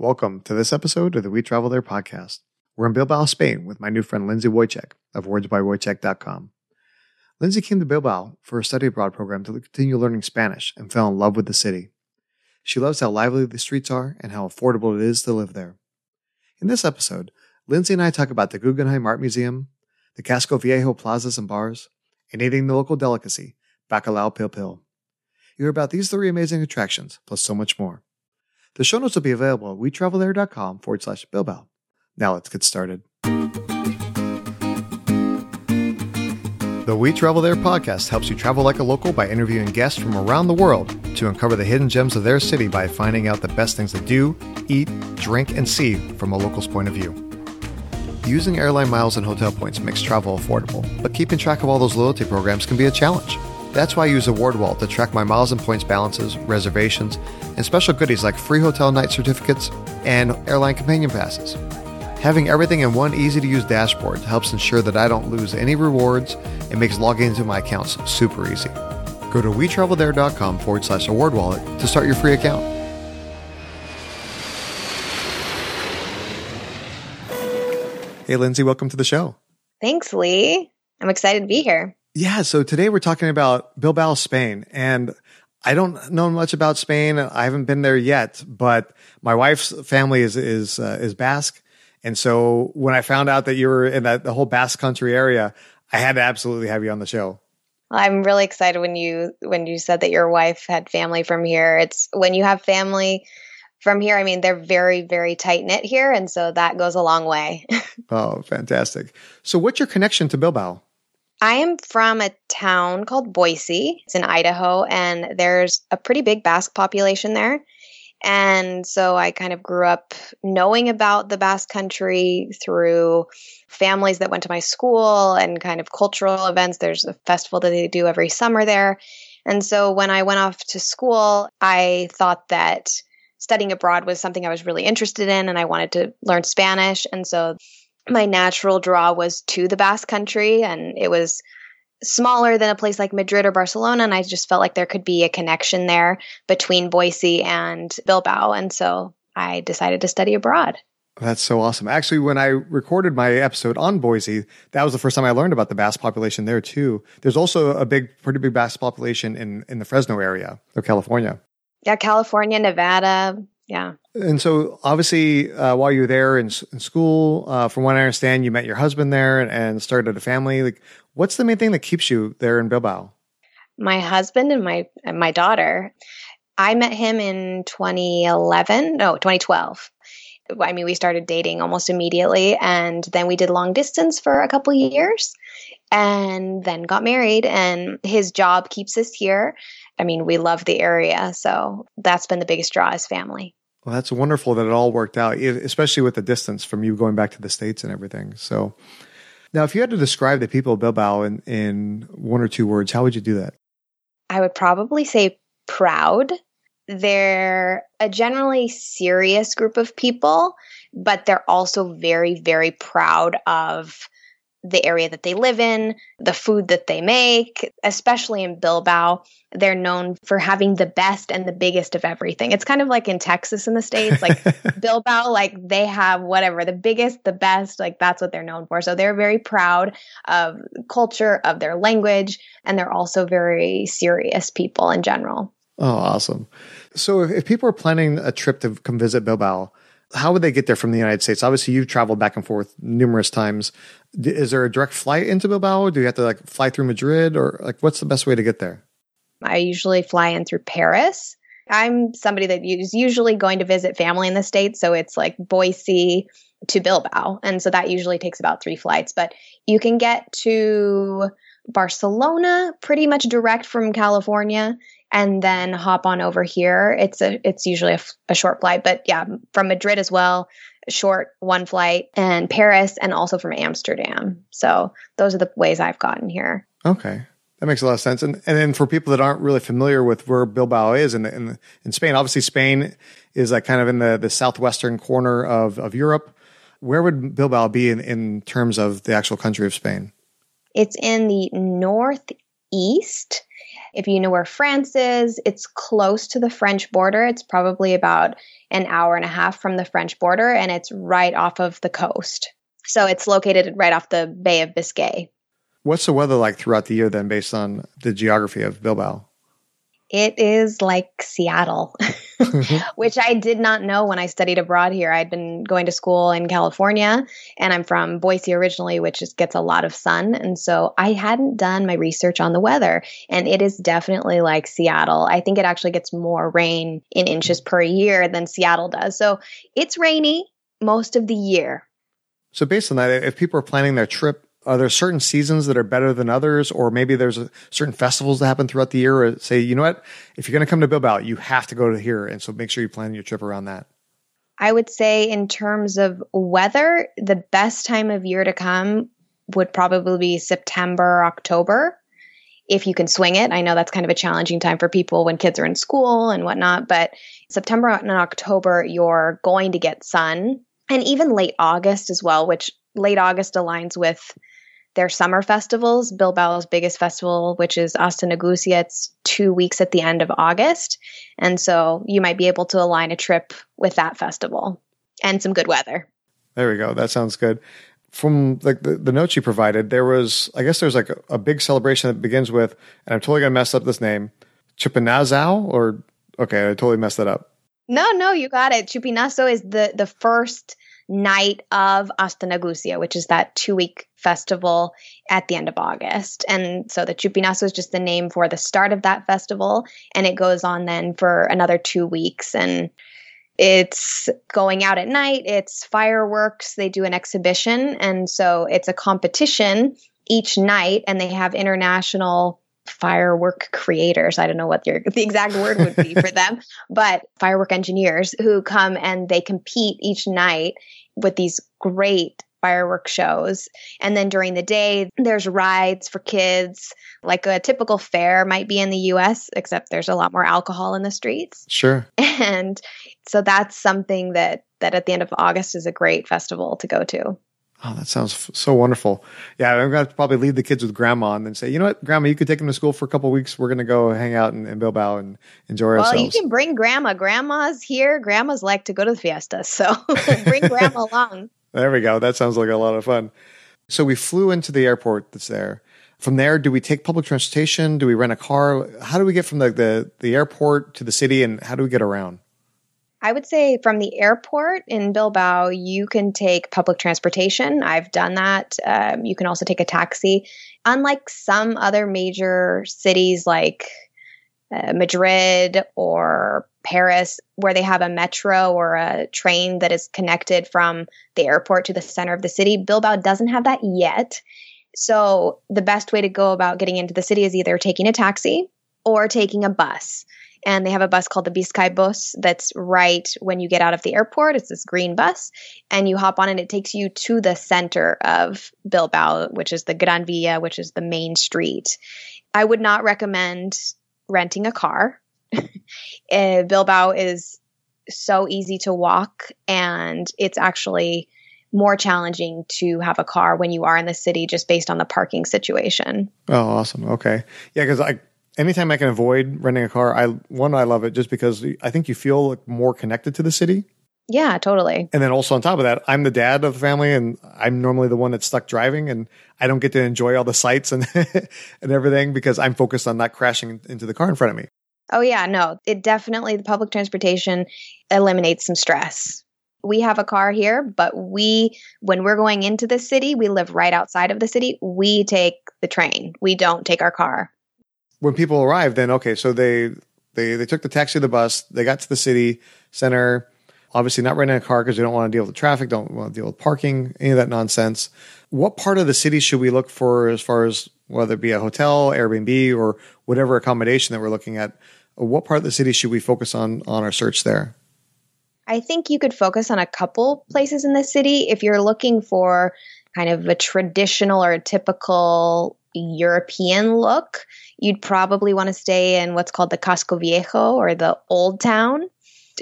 Welcome to this episode of the We Travel There podcast. We're in Bilbao, Spain with my new friend Lindsay Woychick of wordsbywoychick.com. Lindsay came to Bilbao for a study abroad program to continue learning Spanish and fell in love with the city. She loves how lively the streets are and how affordable it is to live there. In this episode, Lindsay and I talk about the Guggenheim Art Museum, the Casco Viejo plazas and bars, and eating the local delicacy, Bacalao Pil Pil. You hear about these three amazing attractions, plus so much more. The show notes will be available at wetravelthere.com forward slash Bilbao. Now let's get started. The We Travel There podcast helps you travel like a local by interviewing guests from around the world to uncover the hidden gems of their city by finding out the best things to do, eat, drink, and see from a local's point of view. Using airline miles and hotel points makes travel affordable, but keeping track of all those loyalty programs can be a challenge. That's why I use AwardWallet to track my miles and points balances, reservations, and special goodies like free hotel night certificates and airline companion passes. Having everything in one easy to use dashboard helps ensure that I don't lose any rewards and makes logging into my accounts super easy. Go to wetravelthere.com forward slash award wallet to start your free account. Hey, Lindsay, welcome to the show. Thanks, Lee. I'm excited to be here. Yeah. So today we're talking about Bilbao, Spain. And I don't know much about Spain. I haven't been there yet, but my wife's family is, is, uh, is Basque. And so when I found out that you were in that, the whole Basque country area, I had to absolutely have you on the show. I'm really excited when you when you said that your wife had family from here. It's when you have family from here, I mean, they're very, very tight knit here. And so that goes a long way. oh, fantastic. So, what's your connection to Bilbao? I am from a town called Boise. It's in Idaho, and there's a pretty big Basque population there. And so I kind of grew up knowing about the Basque country through families that went to my school and kind of cultural events. There's a festival that they do every summer there. And so when I went off to school, I thought that studying abroad was something I was really interested in and I wanted to learn Spanish. And so my natural draw was to the Basque country and it was smaller than a place like Madrid or Barcelona. And I just felt like there could be a connection there between Boise and Bilbao. And so I decided to study abroad. That's so awesome. Actually, when I recorded my episode on Boise, that was the first time I learned about the Basque population there too. There's also a big, pretty big Basque population in, in the Fresno area of California. Yeah, California, Nevada. Yeah. And so, obviously, uh, while you were there in, in school, uh, from what I understand, you met your husband there and, and, started a family. Like, what's the main thing that keeps you there in Bilbao? My husband and my and my daughter. I met him in 2011, no, 2012. I mean, we started dating almost immediately, and then we did long distance for a couple years, and then got married. And his job keeps us here, I mean, we love the area. So that's been the biggest draw as family. Well, that's wonderful that it all worked out, especially with the distance from you going back to the States and everything. So now, if you had to describe the people of Bilbao in, in one or two words, how would you do that? I would probably say proud. They're a generally serious group of people, but they're also very, very proud of the area that they live in, the food that they make, especially in Bilbao. They're known for having the best and the biggest of everything. It's kind of like in Texas in the States, like Bilbao, like they have whatever, the biggest, the best, like that's what they're known for. So they're very proud of culture, of their language, and they're also very serious people in general. Oh, awesome. So if, if people are planning a trip to come visit Bilbao, how would they get there from the United States? Obviously, you've traveled back and forth numerous times. Is there a direct flight into Bilbao? Do you have to like fly through Madrid, or like what's the best way to get there? I usually fly in through Paris. I'm somebody that is usually going to visit family in the states, so it's like Boise to Bilbao, and so that usually takes about three flights. But you can get to Barcelona pretty much direct from California and then hop on over here. It's a it's usually a, a short flight, but yeah, from Madrid as well, short one flight, and Paris, and also from Amsterdam. So those are the ways I've gotten here. Okay. That makes a lot of sense. And and then for people that aren't really familiar with where Bilbao is in in, in Spain, obviously Spain is like kind of in the, the southwestern corner of, of Europe. Where would Bilbao be in, in terms of the actual country of Spain? It's in the northeast If you know where France is, it's close to the French border. It's probably about an hour and a half from the French border, and it's right off of the coast. So it's located right off the Bay of Biscay. What's the weather like throughout the year then, based on the geography of Bilbao? It is like Seattle, Mm-hmm. which I did not know when I studied abroad here. I'd been going to school in California and I'm from Boise originally, which just gets a lot of sun. And so I hadn't done my research on the weather. And it is definitely like Seattle. I think it actually gets more rain in inches per year than Seattle does. So it's rainy most of the year. So, based on that, if people are planning their trip are there certain seasons that are better than others? Or maybe there's a, certain festivals that happen throughout the year or say you know what? If you're going to come to bilbao you have to go to here. And so make sure you plan your trip around that. I would say in terms of weather the best time of year to come would probably be september october if you can swing it. I know that's kind of a challenging time for people when kids are in school and whatnot but september and october you're going to get sun. And even late august as well which late august aligns with their summer festivals. Bilbao's biggest festival, which is Aste Nagusia, it's two weeks at the end of August. And so you might be able to align a trip with that festival and some good weather. There we go. That sounds good. From like the, the notes you provided, there was, I guess there's like a, a big celebration that begins with, and I'm totally going to mess up this name, Chupinazao, or, okay, I totally messed that up. No, no, you got it. Chupinazo is the, the first night of Aste Nagusia, which is that two week festival at the end of August. And so the Chupinazo is just the name for the start of that festival. And it goes on then for another two weeks. And it's going out at night, it's fireworks, they do an exhibition. And so it's a competition each night, and they have international firework creators. I don't know what the, the exact word would be for them, but firework engineers who come and they compete each night with these great fireworks shows. And then during the day, there's rides for kids, like a typical fair might be in the US, except there's a lot more alcohol in the streets. Sure. And so that's something that that at the end of August is a great festival to go to. Oh, that sounds so wonderful. Yeah, I'm going to probably leave the kids with grandma and then say, you know what, grandma, you could take them to school for a couple weeks. We're going to go hang out in, in Bilbao and enjoy well, ourselves. Well, you can bring grandma. Grandma's here. Grandma's like to go to the fiesta. So bring grandma along. There we go. That sounds like a lot of fun. So we flew into the airport that's there. From there, do we take public transportation? Do we rent a car? How do we get from the, the, the airport to the city and how do we get around? I would say from the airport in Bilbao, you can take public transportation. I've done that. Um, you can also take a taxi. Unlike some other major cities like uh, Madrid or Paris, where they have a metro or a train that is connected from the airport to the center of the city, Bilbao doesn't have that yet. So the best way to go about getting into the city is either taking a taxi or taking a bus and they have a bus called the Bizkaibus that's right when you get out of the airport. It's this green bus, and you hop on, and it takes you to the center of Bilbao, which is the Gran Via, which is the main street. I would not recommend renting a car. uh, Bilbao is so easy to walk, and it's actually more challenging to have a car when you are in the city just based on the parking situation. Oh, awesome. Okay. Yeah, because I anytime I can avoid renting a car, I one I love it just because I think you feel like more connected to the city. Yeah, totally. And then also on top of that, I'm the dad of the family, and I'm normally the one that's stuck driving, and I don't get to enjoy all the sights and and everything because I'm focused on not crashing into the car in front of me. Oh yeah, no, it definitely the public transportation eliminates some stress. We have a car here, but we when we're going into the city, we live right outside of the city. We take the train. We don't take our car when people arrive, then okay, so they they they took the taxi or the bus, they got to the city center. Obviously, not renting a car because they don't want to deal with the traffic, don't want to deal with parking, any of that nonsense. What part of the city should we look for as far as whether it be a hotel, Airbnb, or whatever accommodation that we're looking at? What part of the city should we focus on on our search there? I think you could focus on a couple places in the city if you're looking for kind of a traditional or a typical European look you'd probably want to stay in what's called the Casco Viejo or the Old Town.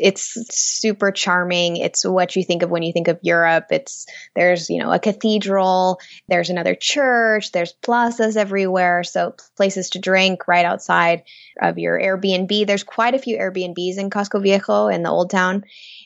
it's super charming. It's what you think of when you think of Europe. It's there's, you know, a cathedral, there's another church, there's plazas everywhere, so places to drink right outside of your Airbnb. There's quite a few Airbnbs in Casco Viejo in the old town.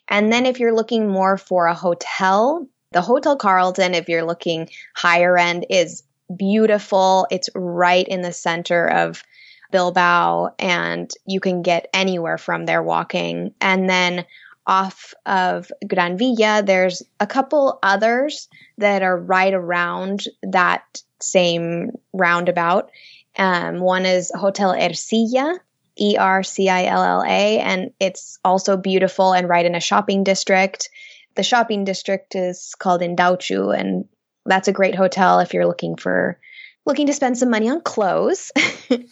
And then if you're looking more for a hotel, the Hotel Carlton, if you're looking higher end, is beautiful. It's right in the center of Bilbao and you can get anywhere from there walking. And then off of Gran Via, there's a couple others that are right around that same roundabout. Um, one is Hotel Ercilla, E R C I L L A, and it's also beautiful and right in a shopping district. The shopping district is called Indautxu, and that's a great hotel if you're looking for looking to spend some money on clothes.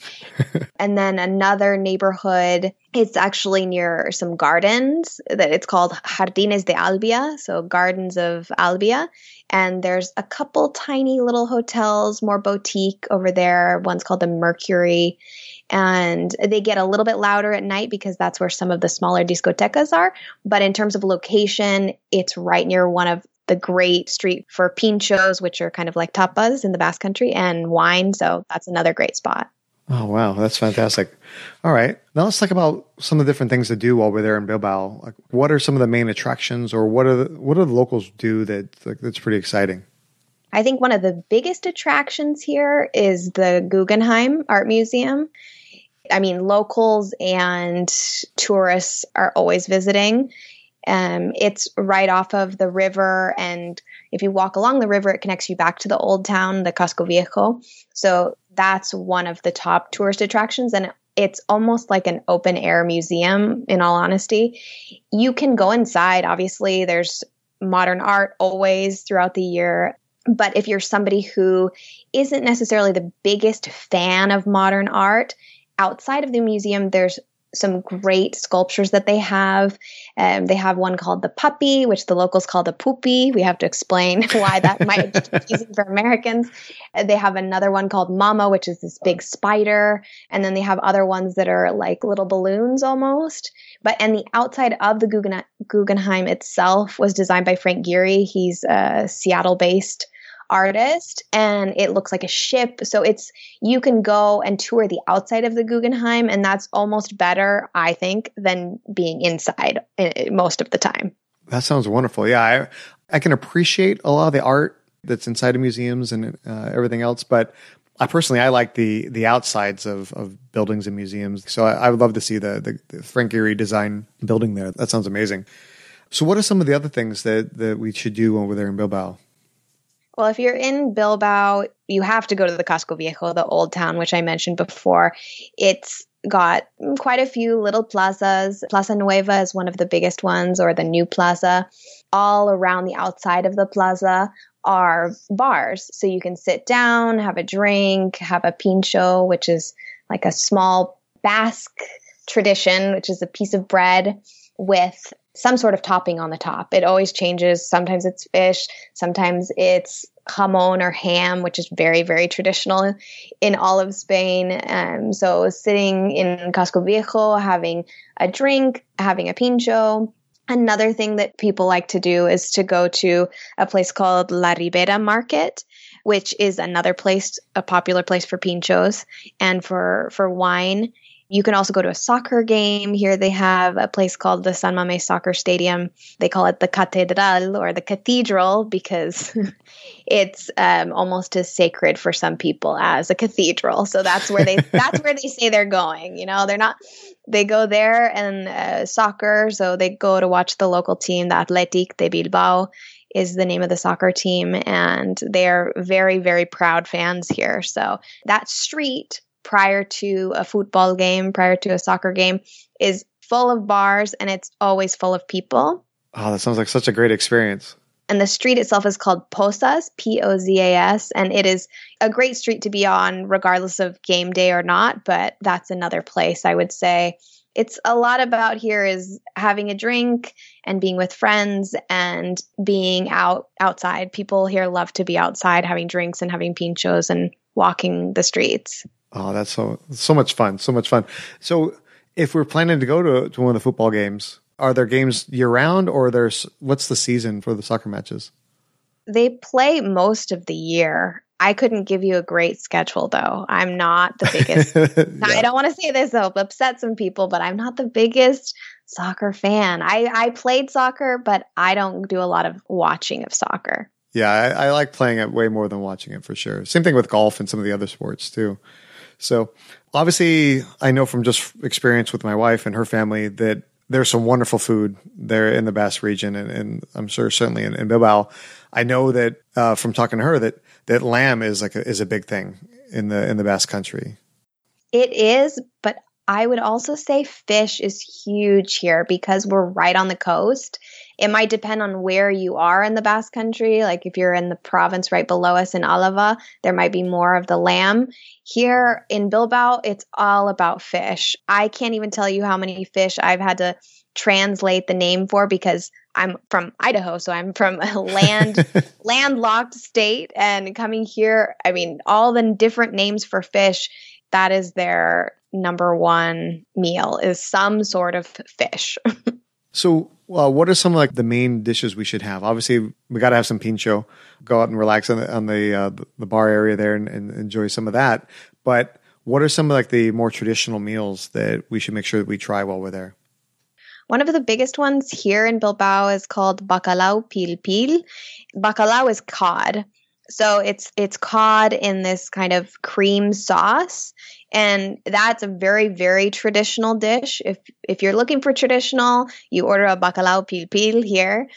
and then another neighborhood, it's actually near some gardens that it's called Jardines de Albia, so Gardens of Albia. And there's a couple tiny little hotels, more boutique over there. One's called the Mercury. And they get a little bit louder at night because that's where some of the smaller discotecas are. But in terms of location, it's right near one of the great street for pinchos, which are kind of like tapas in the Basque Country, and wine. So that's another great spot. Oh wow, that's fantastic! All right, now let's talk about some of the different things to do while we're there in Bilbao. Like, what are some of the main attractions, or what are the, what do the locals do that like, that's pretty exciting? I think one of the biggest attractions here is the Guggenheim Art Museum. I mean, locals and tourists are always visiting. Um, it's right off of the river, and if you walk along the river, it connects you back to the old town, the Casco Viejo. So that's one of the top tourist attractions, and it's almost like an open air museum. In all honesty, you can go inside. Obviously, there's modern art always throughout the year. But if you're somebody who isn't necessarily the biggest fan of modern art, outside of the museum, there's some great sculptures that they have. Um, they have one called the puppy, which the locals call the poopy. We have to explain why that might be confusing for Americans. Uh, they have another one called Mama, which is this big spider. And then they have other ones that are like little balloons almost. But and the outside of the Guggenheim itself was designed by Frank Gehry. He's a Seattle based artist and it looks like a ship. So it's you can go and tour the outside of the Guggenheim and that's almost better, I think, than being inside eh, most of the time. That sounds wonderful. Yeah, I I can appreciate a lot of the art that's inside of museums and uh, everything else, but I personally I like the the outsides of, of buildings and museums. So I, I would love to see the, the, the Frank Gehry design building there. That sounds amazing. So what are some of the other things that, that we should do when we're there in Bilbao? Well, if you're in Bilbao, you have to go to the Casco Viejo, the old town, which I mentioned before. It's got quite a few little plazas. Plaza Nueva is one of the biggest ones, or the new plaza. All around the outside of the plaza are bars. So you can sit down, have a drink, have a pincho, which is like a small Basque tradition, which is a piece of bread with some sort of topping on the top. It always changes. Sometimes it's fish, sometimes it's jamon or ham, which is very, very traditional in all of Spain. Um, so sitting in Casco Viejo, having a drink, having a pincho. Another thing that people like to do is to go to a place called La Ribera Market, which is another place, a popular place for pinchos and for, for wine. You can also go to a soccer game. Here they have a place called the San Mamés Soccer Stadium. They call it the Catedral or the Cathedral because it's um, almost as sacred for some people as a cathedral. So that's where they that's where they say they're going. You know, they're not. They go there and uh, soccer. So they go to watch the local team, the Athletic de Bilbao is the name of the soccer team and they're very very proud fans here so that street prior to a football game, prior to a soccer game, is full of bars and it's always full of people. Oh, that sounds like such a great experience. And the street itself is called Pozas, P O Z A S, and it is a great street to be on, regardless of game day or not. But that's another place I would say. It's a lot about here is having a drink and being with friends and being out outside. People here love to be outside having drinks and having pinchos and walking the streets. Oh, that's so so much fun, so much fun. So, if we're planning to go to, to one of the football games, Are there games year round, or there's what's the season for the soccer matches? They play most of the year. I couldn't give you a great schedule though. I'm not the biggest. yeah. I don't want to say this though, upset some people, but I'm not the biggest soccer fan. I, I played soccer, but I don't do a lot of watching of soccer. Yeah, I, I like playing it way more than watching it for sure. Same thing with golf and some of the other sports too. So obviously, I know from just experience with my wife and her family that there's some wonderful food there in the Basque region, and, and I'm sure certainly in, in, Bilbao. I know that uh, from talking to her that that lamb is like a, is a big thing in the in the Basque country. It is, but I would also say fish is huge here because we're right on the coast. It might depend on where you are in the Basque Country. Like if you're in the province right below us in Alava, there might be more of the lamb. Here in Bilbao, it's all about fish. I can't even tell you how many fish I've had to translate the name for because I'm from Idaho, so I'm from a land landlocked state and coming here, I mean, all the different names for fish, that is their number one meal is some sort of fish. so, uh, what are some like the main dishes we should have? Obviously, we got to have some pincho. Go out and relax on the on the uh, the bar area there and, and, enjoy some of that. But what are some of like the more traditional meals that we should make sure that we try while we're there? One of the biggest ones here in Bilbao is called bacalao pil pil. Bacalao is cod. So it's it's cod in this kind of cream sauce and that's a very very traditional dish. If if you're looking for traditional, you order a bacalao pil pil here.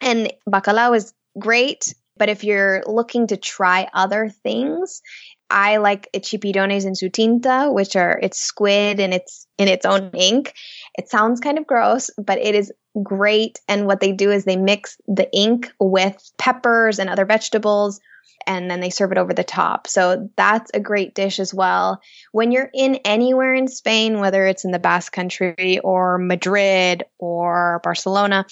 And bacalao is great, but if you're looking to try other things, I like chipirones in su tinta, which are it's squid and it's in its own ink. It sounds kind of gross, but it is great. And what they do is they mix the ink with peppers and other vegetables and then they serve it over the top. So that's a great dish as well. When you're in anywhere in Spain, whether it's in the Basque Country or Madrid or Barcelona,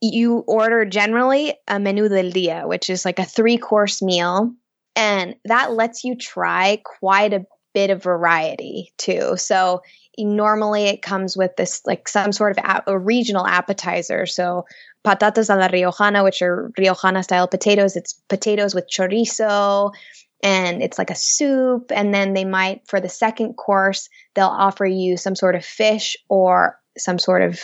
you order generally a menú del día, which is like a three course meal. And that lets you try quite a bit of variety too. So normally it comes with this like some sort of a, a regional appetizer. So patatas a la riojana, which are riojana style potatoes. It's potatoes with chorizo and it's like a soup. And then they might, for the second course, they'll offer you some sort of fish or some sort of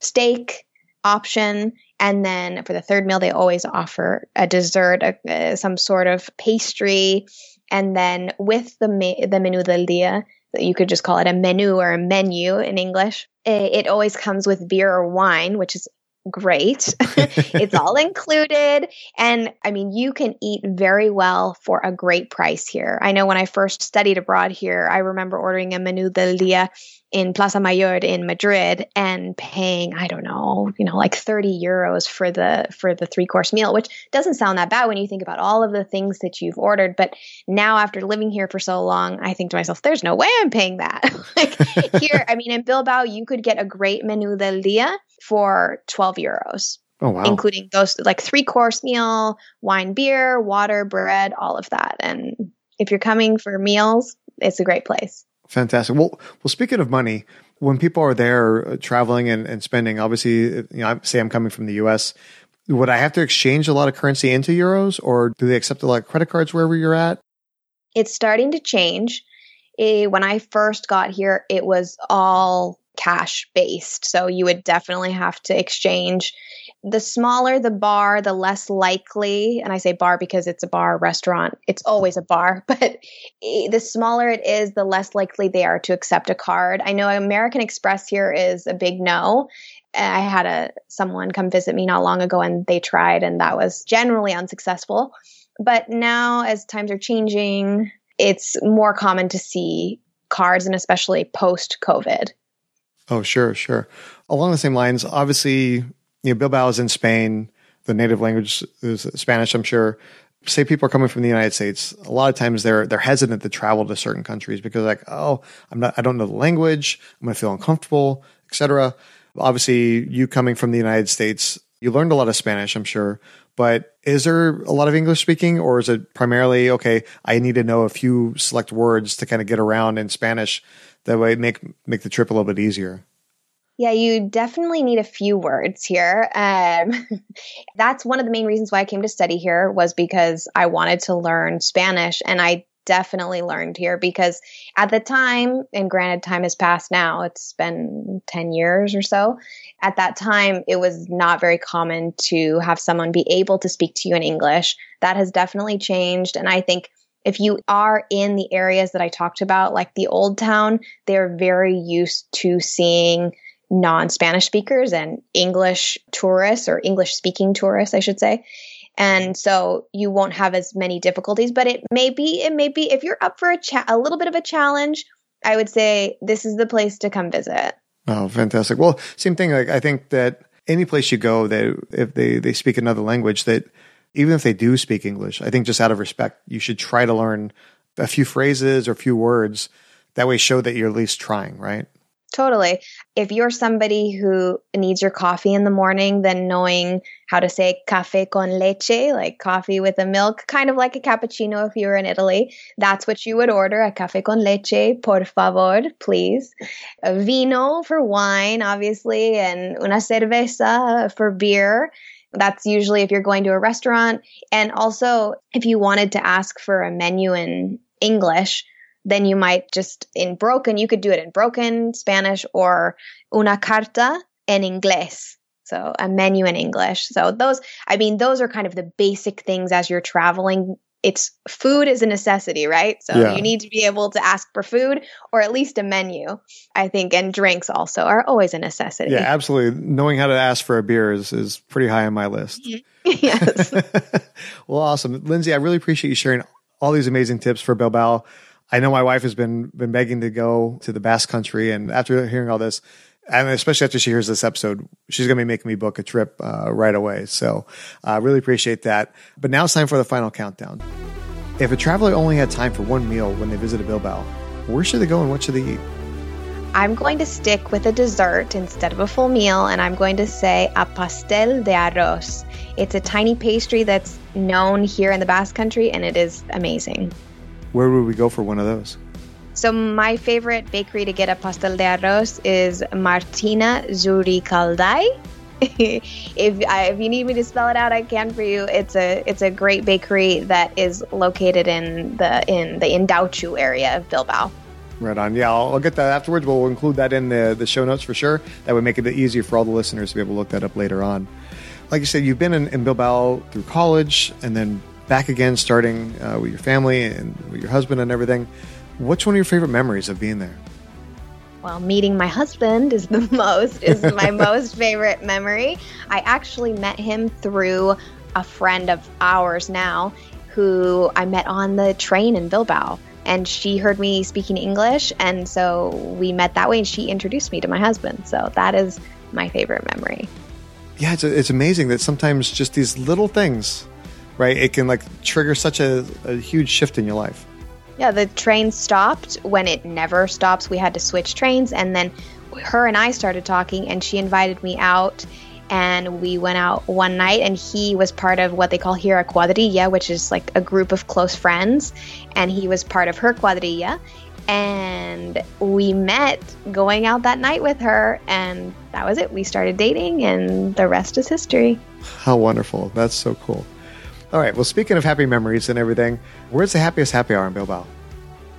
steak option. And then for the third meal, they always offer a dessert, a, some sort of pastry. And then with the, me- the menu del dia, you could just call it a menu or a menu in English. It always comes with beer or wine, which is great. it's all included. And I mean, you can eat very well for a great price here. I know when I first studied abroad here, I remember ordering a menu del dia in Plaza Mayor in Madrid and paying, I don't know, you know, like 30 euros for the for the three course meal, which doesn't sound that bad when you think about all of the things that you've ordered. But now after living here for so long, I think to myself, there's no way I'm paying that. like here, I mean, in Bilbao, you could get a great menu del dia for 12 euros. Oh, wow. Including those like three course meal, wine, beer, water, bread, all of that. And if you're coming for meals, it's a great place. Fantastic. Well, well, speaking of money, when people are there uh, traveling and, and spending, obviously, you know, say I'm coming from the U.S. Would I have to exchange a lot of currency into euros, or do they accept a lot of credit cards wherever you're at? It's starting to change. It, when I first got here, it was all cash based. So you would definitely have to exchange the smaller the bar, the less likely, and I say bar because it's a bar restaurant, it's always a bar, but the smaller it is, the less likely they are to accept a card. I know American Express here is a big no. I had a someone come visit me not long ago and they tried and that was generally unsuccessful. But now as times are changing, it's more common to see cards and especially post COVID. Oh, sure, sure. Along the same lines, obviously you know, Bilbao is in Spain. The native language is Spanish, I'm sure. Say people are coming from the United States. A lot of times they're they're hesitant to travel to certain countries because like, oh, I'm not I don't know the language, I'm gonna feel uncomfortable, etc. Obviously, you coming from the United States, you learned a lot of Spanish, I'm sure. But is there a lot of English speaking, or is it primarily okay? I need to know a few select words to kind of get around in Spanish. That way, make make the trip a little bit easier. Yeah, you definitely need a few words here. Um, that's one of the main reasons why I came to study here was because I wanted to learn Spanish, and I definitely learned here because at the time, and granted, time has passed now. It's been ten years or so. At that time, it was not very common to have someone be able to speak to you in English. That has definitely changed, and I think if you are in the areas that I talked about, like the old town, they're very used to seeing non Spanish speakers and English tourists or English speaking tourists, I should say. And so you won't have as many difficulties, but it may be, it may be, if you're up for a cha- a little bit of a challenge, I would say this is the place to come visit. Oh, fantastic. Well, same thing. Like, I think that any place you go that if they, they speak another language that even if they do speak English, I think just out of respect, you should try to learn a few phrases or a few words. That way show that you're at least trying, right? Totally. If you're somebody who needs your coffee in the morning, then knowing how to say cafe con leche, like coffee with a milk, kind of like a cappuccino if you were in Italy, that's what you would order a cafe con leche, por favor, please. A vino for wine, obviously, and una cerveza for beer. That's usually if you're going to a restaurant. And also, if you wanted to ask for a menu in English, then you might just in broken, you could do it in broken Spanish or una carta en inglés. So a menu in English. So those, I mean, those are kind of the basic things as you're traveling. It's food is a necessity, right? So yeah. you need to be able to ask for food or at least a menu, I think, and drinks also are always a necessity. Yeah, absolutely. Knowing how to ask for a beer is, is pretty high on my list. Mm-hmm. yes. well, awesome. Lindsay, I really appreciate you sharing all these amazing tips for Bilbao. I know my wife has been been begging to go to the Basque Country, and after hearing all this, and especially after she hears this episode, she's going to be making me book a trip uh, right away. So I uh, really appreciate that. But now it's time for the final countdown. If a traveler only had time for one meal when they visited Bilbao, where should they go and what should they eat? I'm going to stick with a dessert instead of a full meal, and I'm going to say a pastel de arroz. It's a tiny pastry that's known here in the Basque Country, and it is amazing. Where would we go for one of those? So my favorite bakery to get a pastel de arroz is Martina Zuricalday. if I, if you need me to spell it out, I can for you. It's a it's a great bakery that is located in the in the Indautxu area of Bilbao. Right on. Yeah, I'll, I'll, get that afterwards. We'll include that in the the show notes for sure. That would make it easier for all the listeners to be able to look that up later on. Like you said, you've been in, in Bilbao through college and then back again, starting uh, with your family and with your husband and everything. What's one of your favorite memories of being there? Well, meeting my husband is the most is my most favorite memory. I actually met him through a friend of ours now who I met on the train in Bilbao and she heard me speaking English and so we met that way and she introduced me to my husband. So that is my favorite memory. Yeah, it's, it's amazing that sometimes just these little things right? It can like trigger such a, a huge shift in your life. Yeah, the train stopped when it never stops. We had to switch trains, and then her and I started talking, and she invited me out, and we went out one night, and he was part of what they call here a cuadrilla, which is like a group of close friends, and he was part of her cuadrilla, and we met going out that night with her, and that was it. We started dating, and the rest is history. How wonderful! That's so cool. All right. Well, speaking of happy memories and everything, where's the happiest happy hour in Bilbao?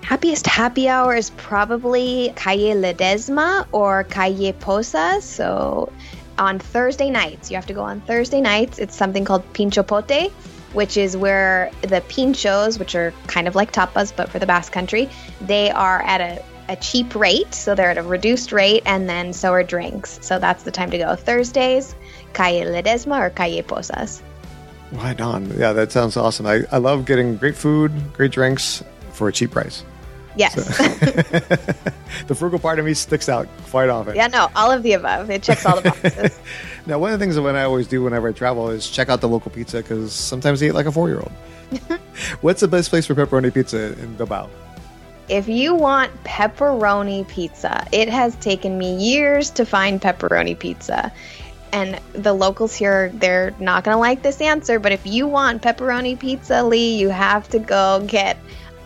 Happiest happy hour is probably Calle Ledesma or Calle Pozas. So on Thursday nights, you have to go on Thursday nights. It's something called Pincho Pote, which is where the pinchos, which are kind of like tapas but for the Basque Country, they are at a, a cheap rate. So they're at a reduced rate, and then so are drinks. So that's the time to go. Thursdays, Calle Ledesma or Calle Pozas. Right on. Yeah, that sounds awesome. I, I love getting great food, great drinks for a cheap price. Yes. So, the frugal part of me sticks out quite often. Yeah, no, all of the above. It checks all the boxes. now, one of the things that I always do whenever I travel is check out the local pizza because sometimes I eat like a four year old. What's the best place for pepperoni pizza in Bilbao? If you want pepperoni pizza, it has taken me years to find pepperoni pizza and the locals here they're not going to like this answer but if you want pepperoni pizza lee you have to go get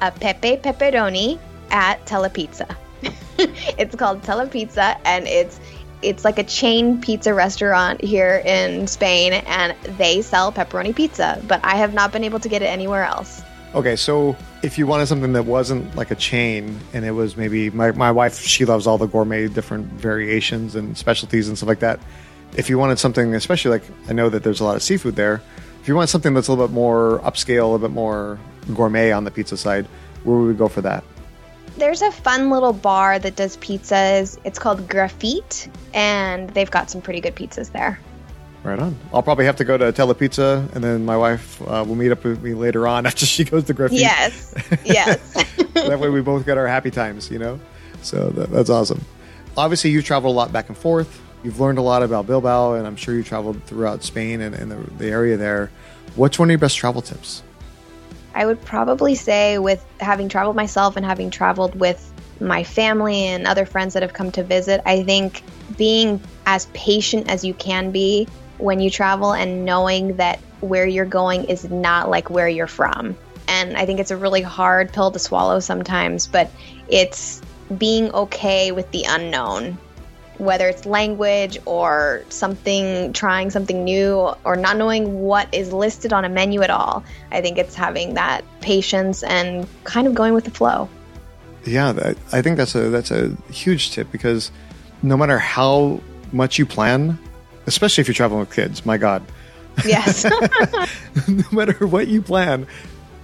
a pepe pepperoni at telepizza it's called telepizza and it's It's like a chain pizza restaurant here in Spain, and they sell pepperoni pizza, but I have not been able to get it anywhere else. Okay, so if you wanted something that wasn't like a chain and it was maybe my, my wife, she loves all the gourmet different variations and specialties and stuff like that. If you wanted something, especially like I know that there's a lot of seafood there, if you want something that's a little bit more upscale, a little bit more gourmet on the pizza side, where would we go for that? There's a fun little bar that does pizzas. It's called Graffiti, and they've got some pretty good pizzas there. Right on. I'll probably have to go to Telepizza, and then my wife uh, will meet up with me later on after she goes to Graffiti. Yes, yes. that way we both get our happy times, you know? So that, that's awesome. Obviously, you travel a lot back and forth. You've learned a lot about Bilbao, and I'm sure you traveled throughout Spain and, and the, the area there. What's one of your best travel tips? I would probably say, with having traveled myself and having traveled with my family and other friends that have come to visit, I think being as patient as you can be when you travel and knowing that where you're going is not like where you're from. And I think it's a really hard pill to swallow sometimes, but it's being okay with the unknown, whether it's language or something, trying something new, or not knowing what is listed on a menu at all. I think it's having that patience and kind of going with the flow. Yeah, I think that's a that's a huge tip because no matter how much you plan, especially if you're traveling with kids. My God. Yes. no matter what you plan,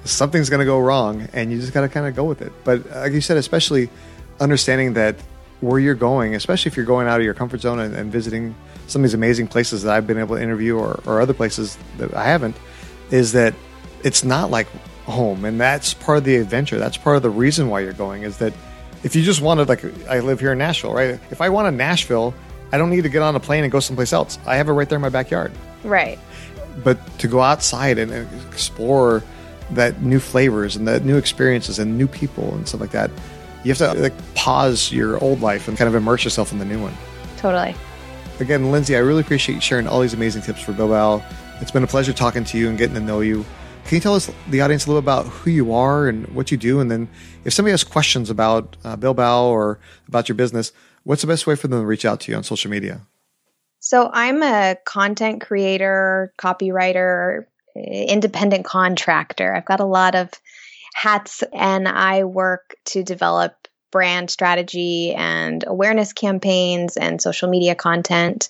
something's going to go wrong, and you just got to kind of go with it. But uh, like you said, especially understanding that where you're going, especially if you're going out of your comfort zone and, and visiting some of these amazing places that I've been able to interview or, or other places that I haven't, is that it's not like home, and that's part of the adventure. That's part of the reason why you're going. Is that if you just wanted, like, I live here in Nashville, right? If I want wanted Nashville, I don't need to get on a plane and go someplace else. I have it right there in my backyard. Right. But to go outside and, explore that new flavors and the new experiences and new people and stuff like that, you have to like pause your old life and kind of immerse yourself in the new one. Totally. Again, Lindsay, I really appreciate you sharing all these amazing tips for Bilbao. It's been a pleasure talking to you and getting to know you. Can you tell us, the audience, a little about who you are and what you do? And then if somebody has questions about uh, Bilbao or about your business, What's the best way for them to reach out to you on social media? So I'm a content creator, copywriter, independent contractor. I've got a lot of hats and I work to develop brand strategy and awareness campaigns and social media content.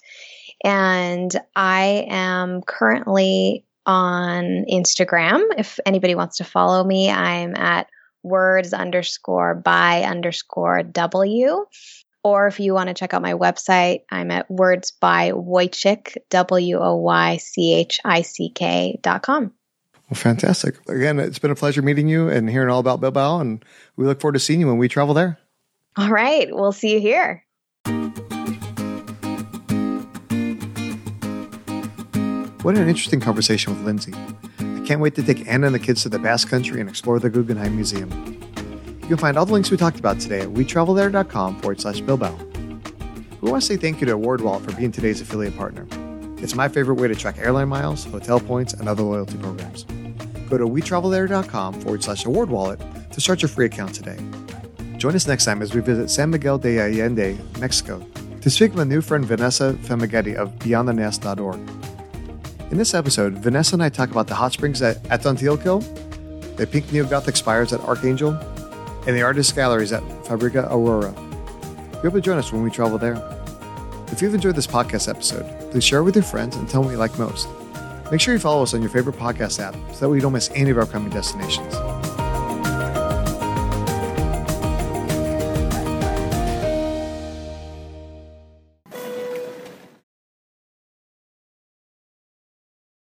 And I am currently on Instagram. If anybody wants to follow me, I'm at words underscore by underscore W. Or if you want to check out my website, I'm at words by Woychick, W O Y C H I C K dot com. Well, fantastic. Again, it's been a pleasure meeting you and hearing all about Bilbao, and we look forward to seeing you when we travel there. All right. We'll see you here. What an interesting conversation with Lindsay. I can't wait to take Anna and the kids to the Basque Country and explore the Guggenheim Museum. You can find all the links we talked about today at wetravelthere.com forward slash Bilbao. We want to say thank you to Award Wallet for being today's affiliate partner. It's my favorite way to track airline miles, hotel points, and other loyalty programs. Go to wetravelthere.com forward slash award wallet to start your free account today. Join us next time as we visit San Miguel de Allende, Mexico, to speak with my new friend Vanessa Famagetti of BeyondTheNest.org. In this episode, Vanessa and I talk about the hot springs at Atontilco, the pink neo-Gothic spires at Archangel, and the artist galleries at Fabrica Aurora. Be able to join us when we travel there. If you've enjoyed this podcast episode, please share it with your friends and tell me what you like most. Make sure you follow us on your favorite podcast app so that way you don't miss any of our upcoming destinations.